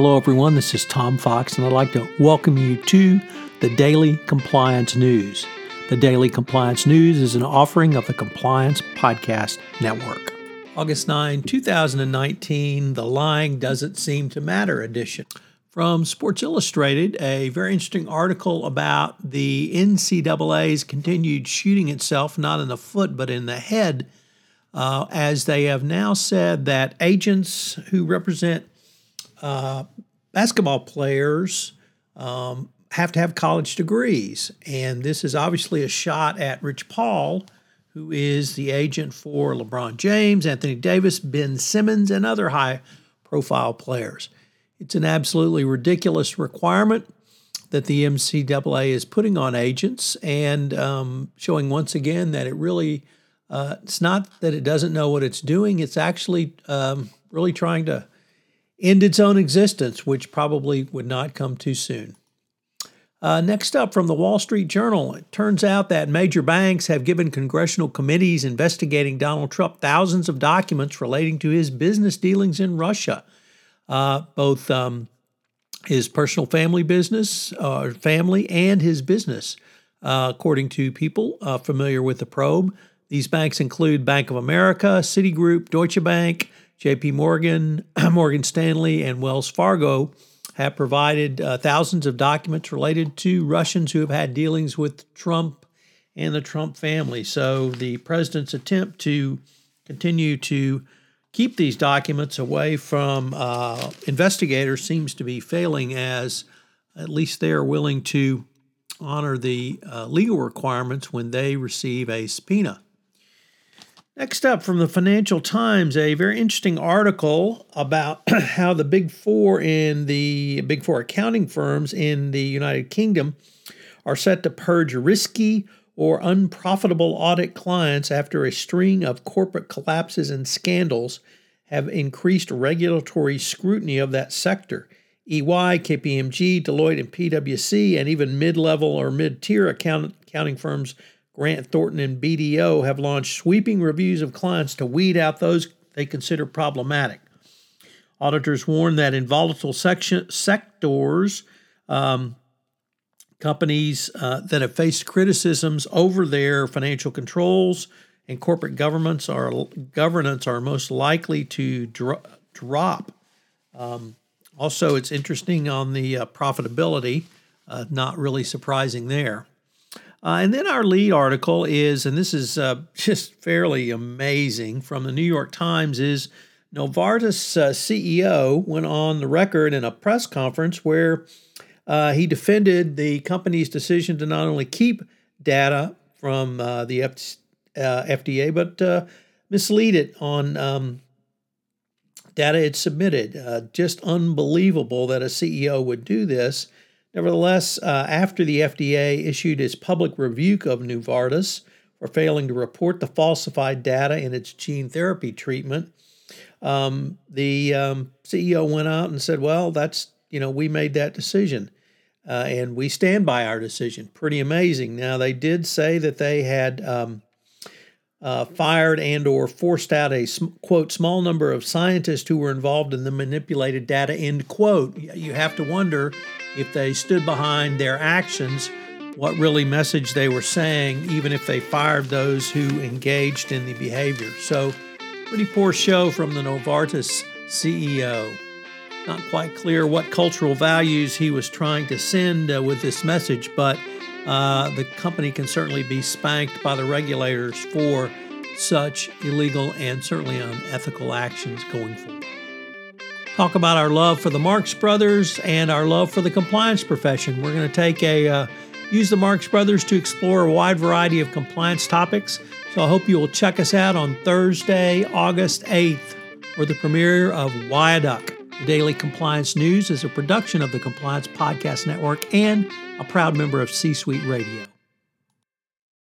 Hello, everyone. This is Tom Fox, and I'd like to welcome you to the Daily Compliance News. The Daily Compliance News is an offering of the Compliance Podcast Network. August 9, 2019, The Lying Doesn't Seem to Matter edition. From Sports Illustrated, a very interesting article about the NCAA's continued shooting itself not in the foot but in the head, uh, as they have now said that agents who represent basketball players um, have to have college degrees. And this is obviously a shot at Rich Paul, who is the agent for LeBron James, Anthony Davis, Ben Simmons, and other high profile players. It's an absolutely ridiculous requirement that the NCAA is putting on agents and um, showing once again that it really, uh, it's not that it doesn't know what it's doing, it's actually um, really trying to end its own existence, which probably would not come too soon. Uh, next up from the Wall Street Journal, it turns out that major banks have given congressional committees investigating Donald Trump thousands of documents relating to his business dealings in Russia, uh, both um, his personal family business, uh, family, and his business. Uh, according to people uh, familiar with the probe, these banks include Bank of America, Citigroup, Deutsche Bank, JP Morgan, Morgan Stanley, and Wells Fargo have provided uh, thousands of documents related to Russians who have had dealings with Trump and the Trump family. So the president's attempt to continue to keep these documents away from uh, investigators seems to be failing, as at least they are willing to honor the uh, legal requirements when they receive a subpoena. Next up from the Financial Times, a very interesting article about how the big four in the big four accounting firms in the United Kingdom are set to purge risky or unprofitable audit clients after a string of corporate collapses and scandals have increased regulatory scrutiny of that sector. EY, KPMG, Deloitte, and PwC, and even mid level or mid tier account, accounting firms Grant Thornton and BDO have launched sweeping reviews of clients to weed out those they consider problematic. Auditors warn that in volatile section, sectors, um, companies uh, that have faced criticisms over their financial controls and corporate governments are governance are most likely to dro- drop. Um, also, it's interesting on the uh, profitability, uh, not really surprising there. Uh, and then our lead article is, and this is uh, just fairly amazing from the New York Times, is Novartis uh, CEO went on the record in a press conference where uh, he defended the company's decision to not only keep data from uh, the F- uh, FDA, but mislead it on um, data it submitted. just unbelievable that a CEO would do this. Nevertheless, uh, after the FDA issued its public rebuke of Novartis for failing to report the falsified data in its gene therapy treatment, um, the um, CEO went out and said, "Well, that's you know we made that decision, uh, and we stand by our decision." Pretty amazing. Now they did say that they had um, uh, fired and or forced out a quote small number of scientists who were involved in the manipulated data. End quote. You have to wonder if they stood behind their actions, what really message they were saying, even if they fired those who engaged in the behavior. So, pretty poor show from the Novartis CEO. Not quite clear what cultural values he was trying to send uh, with this message, but uh, the company can certainly be spanked by the regulators for such illegal and certainly unethical actions going forward talk about our love for the Marx Brothers and our love for the compliance profession. We're going to take a uh, use the Marx Brothers to explore a wide variety of compliance topics. So I hope you will check us out on Thursday, August 8th, for the premiere of Why a Duck. The Daily Compliance News is a production of the Compliance Podcast Network and a proud member of C Suite Radio.